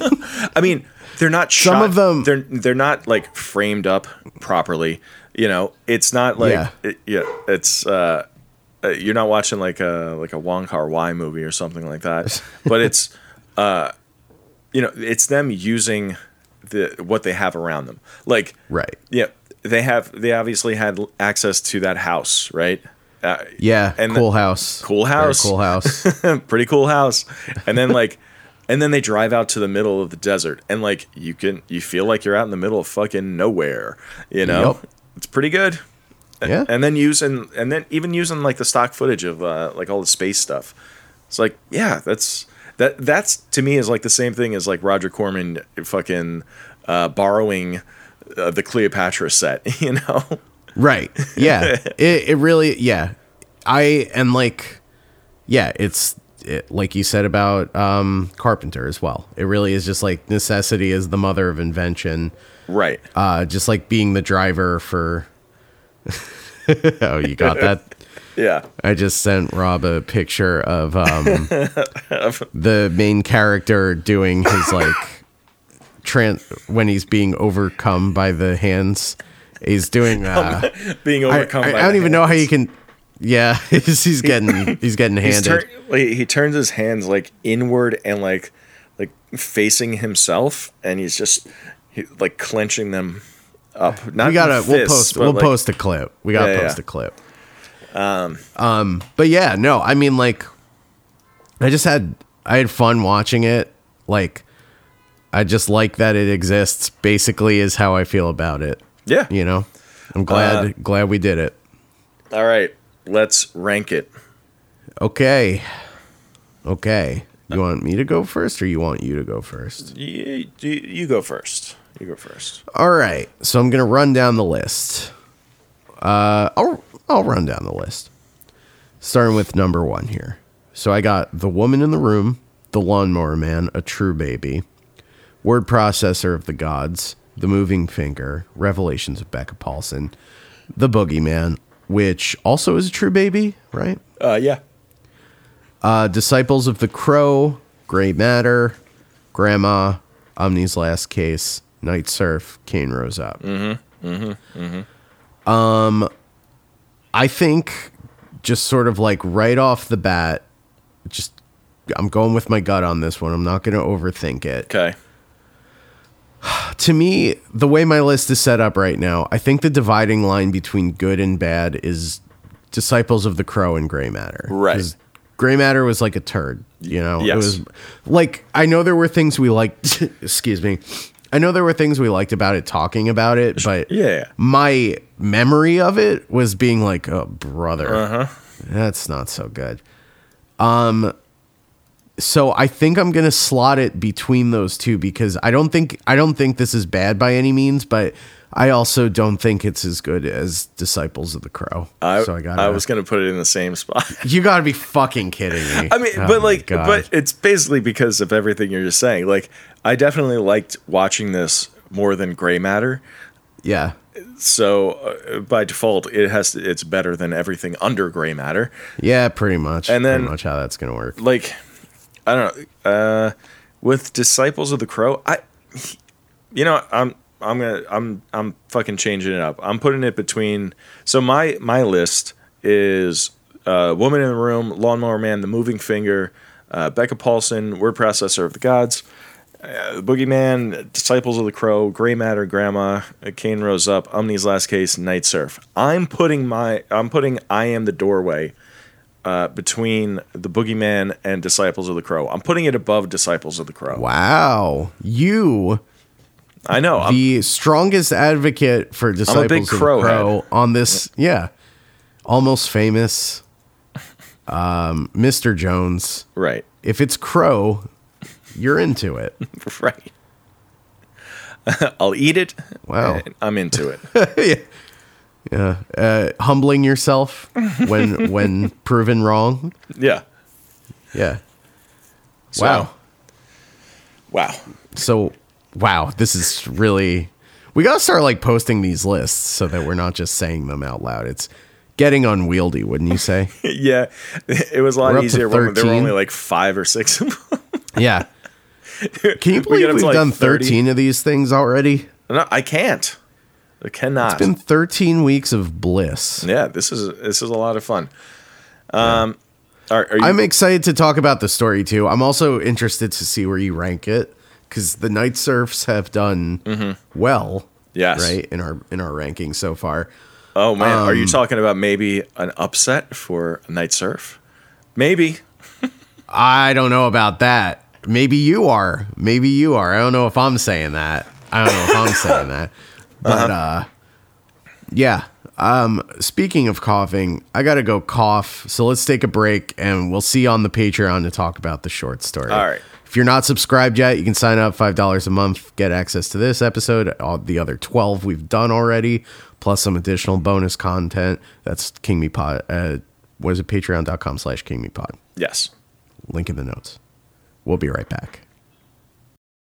(laughs) I mean, they're not Shot, Some of them- They're they're not like framed up properly. You know, it's not like Yeah. it, yeah. It's uh, uh, you're not watching like a like a Wong Kar Wai movie or something like that. But (laughs) it's uh, you know, it's them using the what they have around them. Like right. yeah, they have they obviously had access to that house, right? Uh, Yeah. And cool house. Cool Very house. cool house. (laughs) pretty cool house and then like and then they drive out to the middle of the desert and like you can you feel like you're out in the middle of fucking nowhere you know Yep. it's pretty good yeah. (laughs) and then using and then even using like the stock footage of uh, like all the space stuff it's like yeah that's that that's to me is like the same thing as like roger corman fucking uh, borrowing uh, the cleopatra set (laughs) you know Right. Yeah. (laughs) it it really yeah. I and like yeah, it's it, like you said about um Carpenter as well. It really is just like necessity is the mother of invention. Right. Uh just like being the driver for (laughs) Oh, you got that? (laughs) Yeah. I just sent Rob a picture of um (laughs) the main character doing his like trans when he's being overcome by the hands. He's doing uh Being I, overcome I- by I don't even know how hands. you can. Yeah, he's, he's getting he's getting He's handed. tur- like, he turns his hands like inward and like like facing himself, and he's just he, like clenching them up. Not we gotta in we'll post we'll like- post a clip. We gotta Yeah, post yeah. a clip. Um, um, but yeah, no, I mean like, I just had I had fun watching it. Like, I just like that it exists. Basically, is how I feel about it. Yeah. You know, I'm glad Uh, glad we did it. All right. Let's rank it. Okay, okay. You want me to go first, or you want you to go first? You, you, you go first. You go first. All right, so I'm gonna run down the list. Uh, I'll I'll run down the list, starting with number one here. So I got the woman in the room, the lawnmower man, a true baby, word processor of the gods, the moving finger, revelations of Becka Paulson, the boogeyman, which also is a true baby, right? Uh, yeah. Uh, Disciples of the Crow, Gray Matter, Grandma, Umney's Last Case, Night Surf, Cain Rose Up. Mm-hmm. Mm-hmm. Mm-hmm. Um, I think just sort of like right off the bat, just I'm going with my gut on this one. I'm not going to overthink it. Okay. (sighs) To me, the way my list is set up right now, I think the dividing line between good and bad is Disciples of the Crow and Gray Matter. Right. Gray Matter was like a turd, you know? It was like I know there were things we liked (laughs) excuse me. I know there were things we liked about it talking about it, but Yeah. my memory of it was being like, oh brother. Uh-huh. That's not so good. Um so I think I'm going to slot it between those two because I don't think I don't think this is bad by any means, but I also don't think it's as good as Disciples of the Crow. I, so I got I was going to put it in the same spot. (laughs) You got to be fucking kidding me. I mean, Oh but like, God. but it's basically because of everything you're just saying. Like, I definitely liked watching this more than Gray Matter. yeah. So uh, by default, it has to, it's better than everything under Gray Matter. Yeah, pretty much. And then- pretty much how that's going to work. Like, I don't know. Uh, with Disciples of the Crow, I, you know, I'm I'm gonna I'm I'm fucking changing it up. I'm putting it between. So my my list is uh, Woman in the Room, Lawnmower Man, The Moving Finger, uh, Becka Paulson, Word Processor of the Gods, uh, Boogeyman, Disciples of the Crow, Gray Matter, Grandma, Cain Rose Up, Umney's Last Case, Night Surf. I'm putting my I'm putting I Am the Doorway uh, between the Boogeyman and Disciples of the Crow. I'm putting it above Disciples of the Crow. Wow. You I know. I'm, the strongest advocate for disciples big of the crow crow on this yeah almost famous um mr jones right. if it's crow you're into it (laughs) Right. (laughs) I'll eat it. Wow. I'm into it. (laughs) yeah uh humbling yourself when when proven wrong Yeah. yeah So- wow Wow. so wow this is really we gotta start like posting these lists so that we're not just saying them out loud it's getting unwieldy wouldn't you say (laughs) yeah. It was a lot easier when there were only like five or six of them. (laughs) yeah can you believe we have like, done 30. 13 of these things already no, I can't. I cannot. It's been 13 weeks of bliss. yeah, this is this is a lot of fun. Um, are, are you, I'm excited to talk about the story too. I'm also interested to see where you rank it because the Night Surfs have done well, Mm-hmm. Yes. right in our in our ranking so far. oh man, are you um, talking about maybe an upset for Night Surf? Maybe. (laughs) I don't know about that. Maybe you are. Maybe you are. I don't know if I'm saying that. I don't know if I'm (laughs) saying that. But uh yeah. Um, speaking of coughing, I gotta go cough. So let's take a break, and we'll see you on the Patreon to talk about the short story. All right. If you're not subscribed yet, you can sign up five dollars a month, get access to this episode, all the other twelve we've done already, plus some additional bonus content. That's King Me Pod. Uh, what is it? Patreon.com slash King Me Pod. Yes. Link in the notes. We'll be right back.